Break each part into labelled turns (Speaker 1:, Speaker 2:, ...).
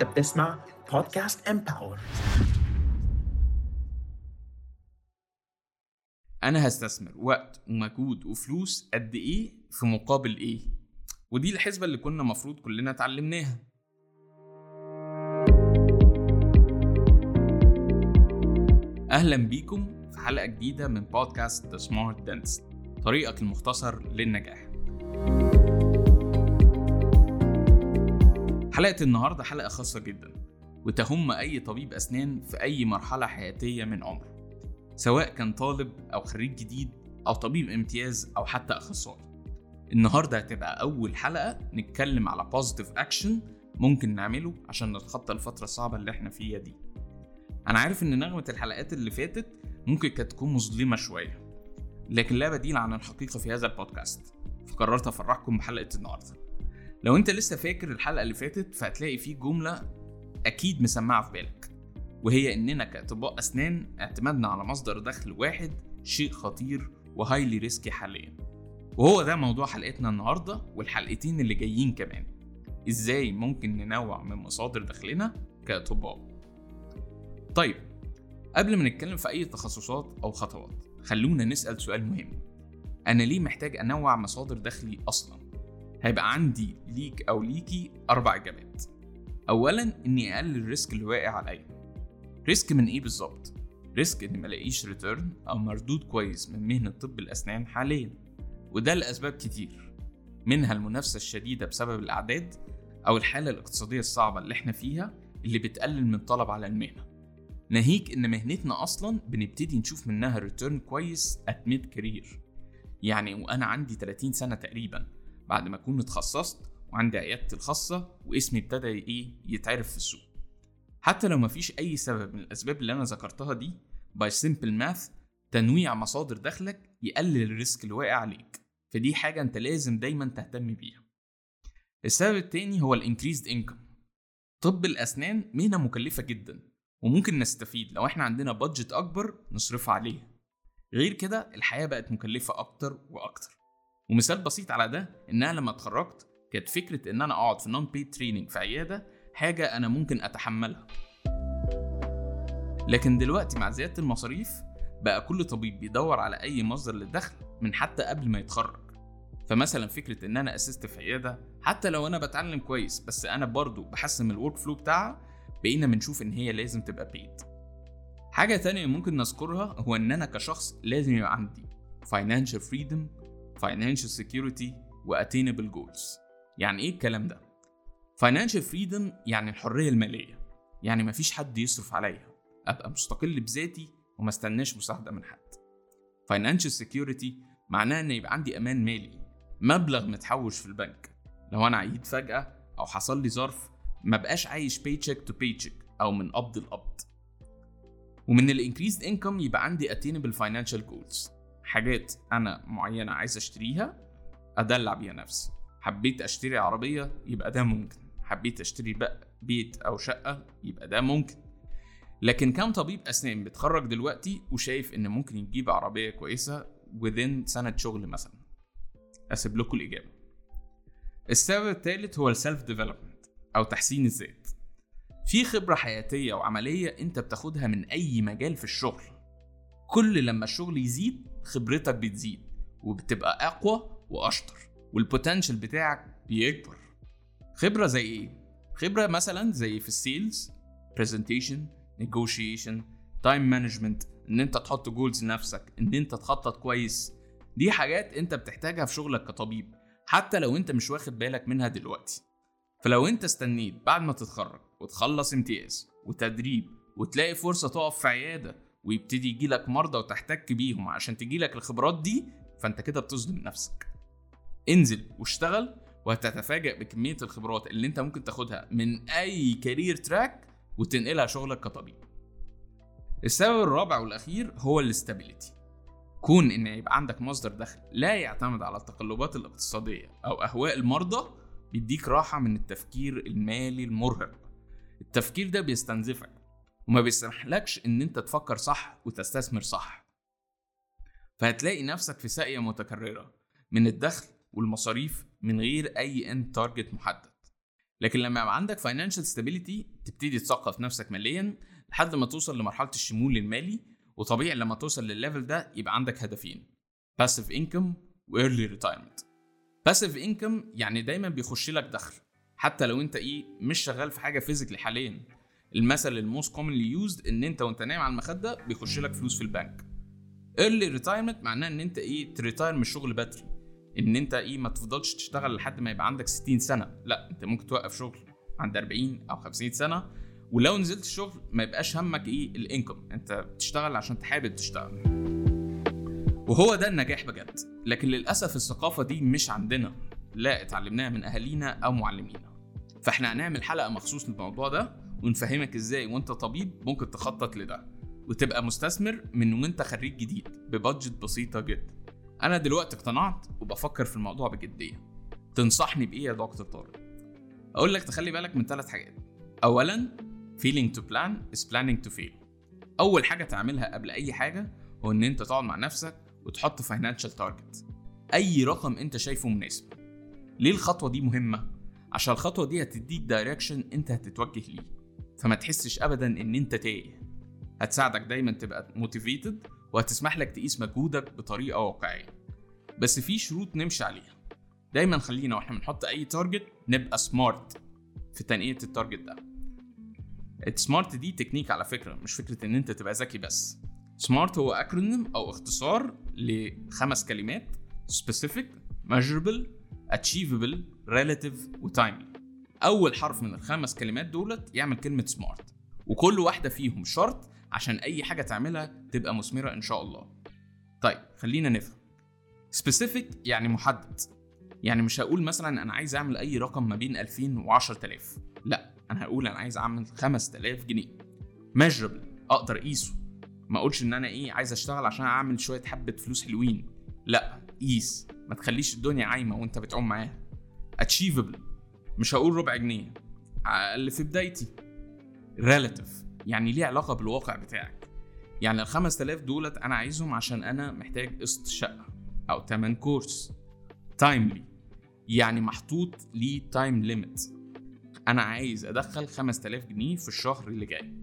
Speaker 1: انت بتسمع podcast Empower
Speaker 2: أنا هستثمر وقت ومجهود وفلوس قد إيه في مقابل إيه؟ ودي الحسبة اللي كنا مفروض كلنا اتعلمناها. أهلا بيكم في حلقة جديدة من podcast The Smart Dentist طريقك المختصر للنجاح. حلقة النهارده حلقة خاصة جدا وتهم أي طبيب أسنان في أي مرحلة حياتية من عمره سواء كان طالب أو خريج جديد أو طبيب امتياز أو حتى أخصائي. النهارده هتبقى أول حلقة نتكلم على positive action ممكن نعمله عشان نتخطى الفترة الصعبة اللي إحنا فيها دي. أنا عارف إن نغمة الحلقات اللي فاتت ممكن كانت تكون مظلمة شوية لكن لا بديل عن الحقيقة في هذا البودكاست فقررت أفرحكم بحلقة النهارده. لو انت لسه فاكر الحلقة اللي فاتت فهتلاقي فيه جملة أكيد مسمعة في بالك وهي إننا كأطباء أسنان اعتمادنا على مصدر دخل واحد شيء خطير وهايلي ريسكي حاليا. وهو ده موضوع حلقتنا النهارده والحلقتين اللي جايين كمان. إزاي ممكن ننوع من مصادر دخلنا كأطباء؟ طيب قبل ما نتكلم في أي تخصصات أو خطوات خلونا نسأل سؤال مهم. أنا ليه محتاج أنوع مصادر دخلي أصلا؟ هيبقى عندي ليك أو ليكي أربع إجابات. اولا إني أقلل ال risk اللي واقع عليا. risk من إيه بالظبط؟ risk إني ملاقيش return أو مردود كويس من مهنة طب الأسنان حاليا وده لأسباب كتير منها المنافسة الشديدة بسبب الأعداد أو الحالة الاقتصادية الصعبة اللي إحنا فيها اللي بتقلل من الطلب على المهنة. ناهيك إن مهنتنا أصلا بنبتدي نشوف منها return كويس at mid career يعني وأنا عندي 30 سنة تقريبا. بعد ما أكون اتخصصت وعندي عيادتي الخاصة واسمي ابتدى إيه يتعرف في السوق. حتى لو مفيش أي سبب من الأسباب اللي أنا ذكرتها دي by simple math تنويع مصادر دخلك يقلل ال risk اللي واقع عليك. فدي حاجة أنت لازم دايما تهتم بيها. السبب التاني هو ال increased income طب الأسنان مهنة مكلفة جدا وممكن نستفيد. لو إحنا عندنا budget أكبر نصرفها عليها. غير كده الحياة بقت مكلفة أكتر وأكتر. ومثال بسيط على ده إن أنا لما اتخرجت كانت فكرة إن أنا أقعد في non paid training في عيادة حاجة أنا ممكن أتحملها. لكن دلوقتي مع زيادة المصاريف بقى كل طبيب بيدور على أي مصدر للدخل من حتى قبل ما يتخرج. فمثلا فكرة إن أنا assist في عيادة حتى لو أنا بتعلم كويس بس أنا برضو بحسن من ال workflow بتاعها بقينا بنشوف إن هي لازم تبقى paid حاجة تانية ممكن نذكرها هو إن أنا كشخص لازم يبقى عندي financial freedom financial security و attainable goals. يعني إيه الكلام ده؟ Financial freedom يعني الحرية المالية. يعني مفيش حد يصرف عليا أبقى مستقل بذاتي وما استناش مساعدة من حد. Financial security معناه إن يبقى عندي أمان مالي. مبلغ متحوش في البنك. لو أنا عييت فجأة أو حصل لي ظرف ما بقاش عايش paycheck to paycheck أو من قبض لقبض. ومن الانكريزد انكم يبقى عندي attainable financial goals. حاجات أنا معينة عايز أشتريها أدلع بيها نفسي. حبيت أشتري عربية يبقى ده ممكن. حبيت أشتري بقى بيت أو شقة يبقى ده ممكن. لكن كم طبيب أسنان بيتخرج دلوقتي وشايف إن ممكن يجيب عربية كويسة within سنة شغل مثلا. أسيب لكم الإجابة. السبب الثالث هو ال self development أو تحسين الذات. في خبرة حياتية وعملية أنت بتاخدها من أي مجال في الشغل. كل لما الشغل يزيد خبرتك بتزيد وبتبقى أقوى وأشطر وال potential بتاعك بيكبر. خبرة زي إيه؟ خبرة مثلا زي في ال sales presentation negotiation time management إن أنت تحط goals لنفسك إن أنت تخطط كويس. دي حاجات أنت بتحتاجها في شغلك كطبيب حتى لو أنت مش واخد بالك منها دلوقتي. فلو أنت استنيت بعد ما تتخرج وتخلص امتياز وتدريب وتلاقي فرصة تقف في عيادة ويبتدي يجيلك مرضى وتحتك بيهم عشان تجيلك الخبرات دي فانت كده بتظلم نفسك. انزل واشتغل وهتتفاجأ بكمية الخبرات اللي انت ممكن تاخدها من أي career track وتنقلها شغلك كطبيب. السبب الرابع والأخير هو ال stability. كون إن يبقى عندك مصدر دخل لا يعتمد على التقلبات الاقتصادية أو أهواء المرضى بيديك راحة من التفكير المالي المرهق. التفكير ده بيستنزفك. وما بيسمحلكش إن أنت تفكر صح وتستثمر صح. فهتلاقي نفسك في ساقية متكررة من الدخل والمصاريف من غير أي end target محدد. لكن لما يبقى عندك financial stability تبتدي تثقف نفسك ماليا لحد ما توصل لمرحلة الشمول المالي وطبيعي لما توصل للل level ده يبقى عندك هدفين passive income و early retirement passive income يعني دايما بيخش لك دخل حتى لو أنت إيه مش شغال في حاجة physically حاليا. المثل ال most commonly used ان انت وانت نايم على المخدة بيخش لك فلوس في البنك. early retirement معناه ان انت إيه ت retire من الشغل بدري. ان انت إيه ما تفضلش تشتغل لحد ما يبقى عندك 60 سنة. لا انت ممكن توقف شغل عند 40 أو 50 سنة ولو نزلت الشغل ما يبقاش همك إيه الإنكم. انت بتشتغل عشان تحابب تشتغل. وهو ده النجاح بجد. لكن للأسف الثقافة دي مش عندنا. لا اتعلمناها من أهالينا أو معلمينا. فاحنا هنعمل حلقة مخصوص للموضوع ده. ونفهمك إزاي وانت طبيب ممكن تخطط لده وتبقى مستثمر من وانت خريج جديد ببادجت بسيطة جدا. أنا دلوقتي اقتنعت وبفكر في الموضوع بجدية. تنصحني بإيه يا دكتور طارق؟ أقول لك تخلي بالك من ثلاث حاجات. اولا failing to plan is planning to fail. أول حاجة تعملها قبل أي حاجة هو إن أنت تقعد مع نفسك وتحط financial target أي رقم أنت شايفه مناسب. ليه الخطوة دي مهمة؟ عشان الخطوة دي هتديك direction أنت هتتوجه ليه. فما تحسش ابدا إن أنت تايه. هتساعدك دايما تبقى motivated وهتسمح لك تقيس مجهودك بطريقة واقعية. بس في شروط نمشي عليها. دايما خلينا وإحنا بنحط أي target نبقى smart في تنقية ال target ده. ال smart دي تكنيك على فكرة مش فكرة إن أنت تبقى ذكي بس. smart هو acronym أو اختصار لخمس كلمات specific measurable achievable relevant و timely أول حرف من الخمس كلمات دولت يعمل كلمة smart وكل واحدة فيهم شرط عشان أي حاجة تعملها تبقى مثمرة إن شاء الله. طيب خلينا نفهم. specific يعني محدد. يعني مش هقول مثلا أنا عايز أعمل أي رقم ما بين 2000 و 10000 لا أنا هقول أنا عايز أعمل 5000 جنيه. measurable أقدر أقيسه. ما أقولش إن أنا إيه عايز أشتغل عشان أعمل شوية حبة فلوس حلوين. لا قيس. ما تخليش الدنيا عايمة وأنت بتعوم معاها. achievable. مش هقول ربع جنيه أقل في بدايتي. Relative يعني ليه علاقة بالواقع بتاعك. يعني ال 5000 دولت أنا عايزهم عشان أنا محتاج قسط شقة أو تمن course. timely يعني محطوط ليه time limit أنا عايز أدخل 5000 جنيه في الشهر اللي جاي.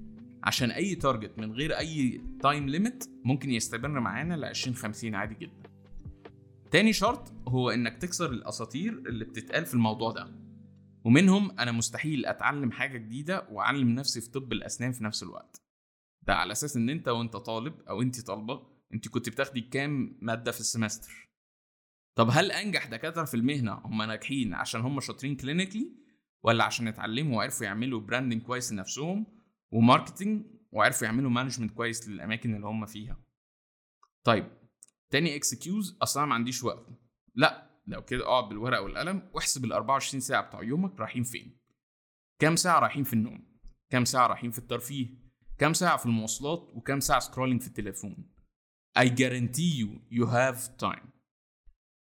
Speaker 2: عشان أي target من غير أي time limit ممكن يستمر معانا ل 20 50 عادي جدا. تاني شرط هو إنك تكسر الأساطير اللي بتتقال في الموضوع ده. ومنهم أنا مستحيل أتعلم حاجة جديدة وأعلم نفسي في طب الأسنان في نفس الوقت. ده على أساس إن أنت وأنت طالب أو أنت طالبة أنت كنت بتاخدي كام مادة في ال semester؟ طب هل أنجح دكاترة في المهنة هم ناجحين عشان هم شاطرين clinically ولا عشان اتعلموا وعرفوا يعملوا branding كويس لنفسهم و marketing وعرفوا يعملوا management كويس للأماكن اللي هم فيها؟ طيب تاني excuse أصلا ما عنديش وقت. لأ لو كده اقعد بالورقة والقلم واحسب ال 24 ساعة بتوع يومك رايحين فين. كام ساعة رايحين في النوم؟ كام ساعة رايحين في الترفيه؟ كام ساعة في المواصلات؟ وكام ساعة scrolling في التليفون؟ I guarantee you you have time.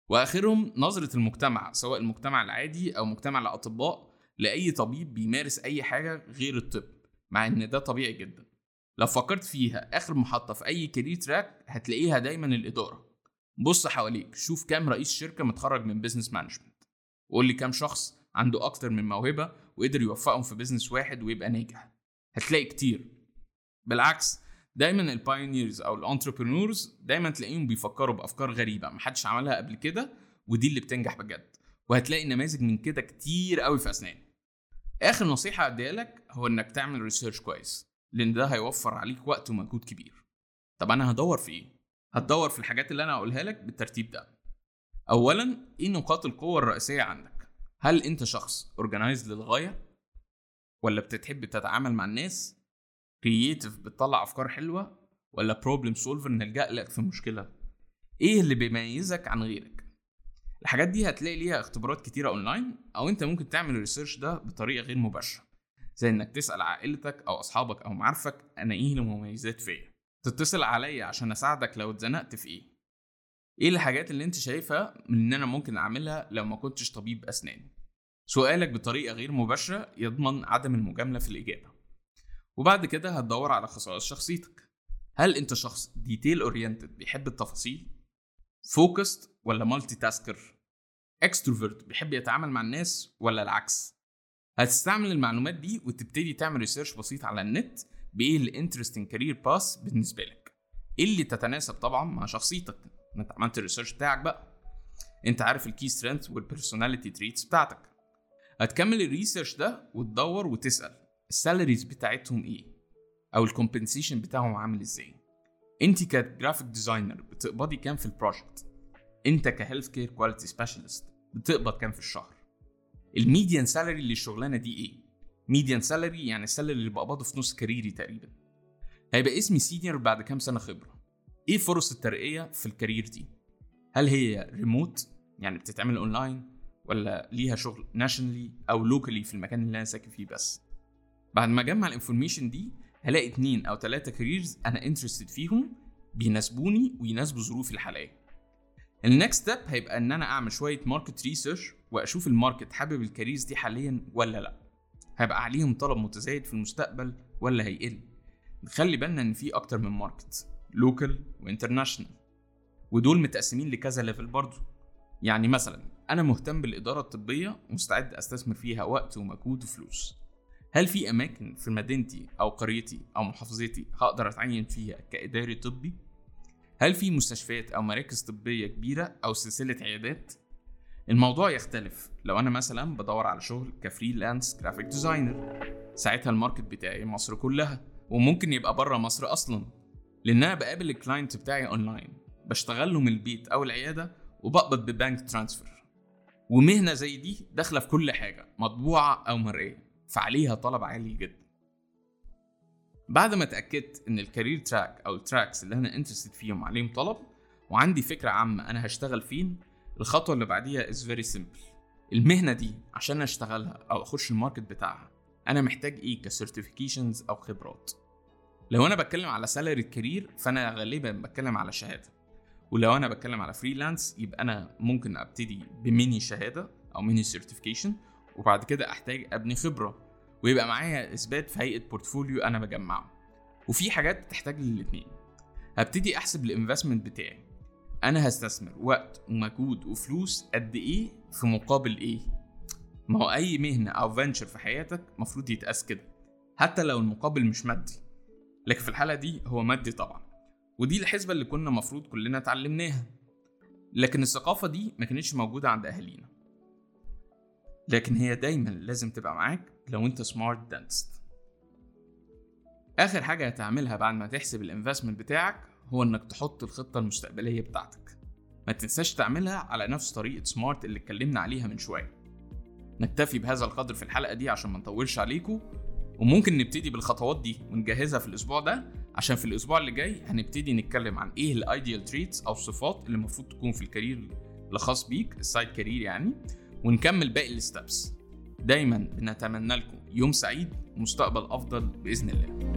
Speaker 2: وآخرهم نظرة المجتمع سواء المجتمع العادي أو مجتمع الأطباء لأي طبيب بيمارس أي حاجة غير الطب مع إن ده طبيعي جدا. لو فكرت فيها آخر محطة في أي career track هتلاقيها دايما الإدارة. بص حواليك شوف كام رئيس شركة متخرج من business management وقول لي كام شخص عنده أكتر من موهبة وقدر يوفقهم في business واحد ويبقى ناجح. هتلاقي كتير. بالعكس دايما ال pioneers أو ال entrepreneurs دايما تلاقيهم بيفكروا بأفكار غريبة محدش عملها قبل كده ودي اللي بتنجح بجد. وهتلاقي نماذج من كده كتير قوي في أسنان. آخر نصيحة اديها لك هو إنك تعمل research كويس لأن ده هيوفر عليك وقت ومجهود كبير. طب أنا هدور في إيه؟ هتدور في الحاجات اللي أنا هقولها لك بالترتيب ده. اولا إيه نقاط القوة الرئيسية عندك؟ هل أنت شخص organized للغاية؟ ولا بتحب تتعامل مع الناس؟ creative بتطلع أفكار حلوة؟ ولا problem solver نلجأ لك في مشكلة؟ إيه اللي بيميزك عن غيرك؟ الحاجات دي هتلاقي ليها اختبارات كتيرة اونلاين أو أنت ممكن تعمل ال research ده بطريقة غير مباشرة. زي إنك تسأل عائلتك أو أصحابك أو معارفك أنا إيه المميزات فيا؟ تتصل عليا عشان أساعدك لو اتزنقت في إيه. إيه الحاجات اللي أنت شايفها إن أنا ممكن أعملها لو ما كنتش طبيب أسنان؟ سؤالك بطريقة غير مباشرة يضمن عدم المجاملة في الإجابة. وبعد كده هتدور على خصائص شخصيتك. هل أنت شخص detail oriented بيحب التفاصيل؟ focused ولا multitasker extrovert بيحب يتعامل مع الناس ولا العكس؟ هتستعمل المعلومات دي وتبتدي تعمل research بسيط على النت بإيه ال interesting career paths بالنسبة لك؟ إيه اللي تتناسب طبعا مع شخصيتك؟ أنت عملت ال research بتاعك بقى. أنت عارف ال key strengths وال personality traits بتاعتك. هتكمل ال research ده وتدور وتسأل ال salaries بتاعتهم إيه؟ أو ال compensation بتاعهم عامل إزاي؟ أنت ك graphic designer بتقبضي كام في ال project أنت ك healthcare quality specialist بتقبض كام في الشهر؟ ال median salary للشغلانة دي إيه؟ median salary يعني ال salary اللي بقبضه في نص career ي تقريبا. هيبقى اسمي senior بعد كام سنة خبرة؟ إيه فرص الترقية في ال career دي؟ هل هي ريموت يعني بتتعمل اونلاين ولا ليها شغل nationally أو locally في المكان اللي أنا ساكن فيه بس؟ بعد ما أجمع ال information دي هلاقي اتنين أو تلاتة careers أنا interested فيهم بيناسبوني ويناسبوا ظروفي الحاليه ال next step هيبقى إن أنا أعمل شوية market research وأشوف ال market حابب ال careers دي حاليا ولا لأ. هيبقى عليهم طلب متزايد في المستقبل ولا هيقل؟ نخلي بالنا إن في أكتر من market local و international ودول متقسمين لكذا level برضه يعني مثلا أنا مهتم بالإدارة الطبية ومستعد أستثمر فيها وقت ومجهود وفلوس. هل في أماكن في مدينتي أو قريتي أو محافظتي هقدر أتعين فيها كإداري طبي؟ هل في مستشفيات أو مراكز طبية كبيرة أو سلسلة عيادات؟ الموضوع يختلف. لو أنا مثلا بدور على شغل ك freelance graphic designer ساعتها ال market بتاعي مصر كلها وممكن يبقى بره مصر أصلا لأن أنا بقابل ال client بتاعي اونلاين بشتغل له من البيت أو العيادة وبقبض ب bank transfer ومهنة زي دي داخلة في كل حاجة مطبوعة أو مرئية فعليها طلب عالي جدا. بعد ما اتاكدت إن ال career track أو ال tracks اللي أنا interested فيهم عليهم طلب وعندي فكرة عامة أنا هشتغل فين الخطوة اللي بعديها is very simple المهنة دي عشان أشتغلها أو أخش ال market بتاعها أنا محتاج إيه ك certifications أو خبرات؟ لو أنا بتكلم على salaried career فأنا غالبا بتكلم على شهادة. ولو أنا بتكلم على freelance يبقى أنا ممكن أبتدي بميني شهادة أو mini certification وبعد كده أحتاج أبني خبرة. ويبقى معايا إثبات في هيئة portfolio أنا بجمعه. وفي حاجات بتحتاج للاثنين هبتدي أحسب ال investment بتاعي. أنا هستثمر وقت ومجهود وفلوس قد إيه في مقابل إيه؟ ما هو أي مهنة أو venture في حياتك مفروض يتقاس كده حتى لو المقابل مش مادي. لكن في الحالة دي هو مادي طبعا ودي الحسبة اللي كنا مفروض كلنا اتعلمناها. لكن الثقافة دي ما كانتش موجودة عند أهالينا. لكن هي دايما لازم تبقى معاك لو أنت smart the next آخر حاجة هتعملها بعد ما تحسب ال investment بتاعك هو إنك تحط الخطة المستقبلية بتاعتك. ما تنساش تعملها على نفس طريقة SMART اللي اتكلمنا عليها من شوية. نكتفي بهذا القدر في الحلقة دي عشان ما نطولش عليكم وممكن نبتدي بالخطوات دي ونجهزها في الأسبوع ده عشان في الأسبوع اللي جاي هنبتدي نتكلم عن إيه ال ideal traits أو الصفات اللي المفروض تكون في ال career الخاص بيك ال side career يعني ونكمل باقي ال steps دايما بنتمنى لكم يوم سعيد ومستقبل أفضل بإذن الله.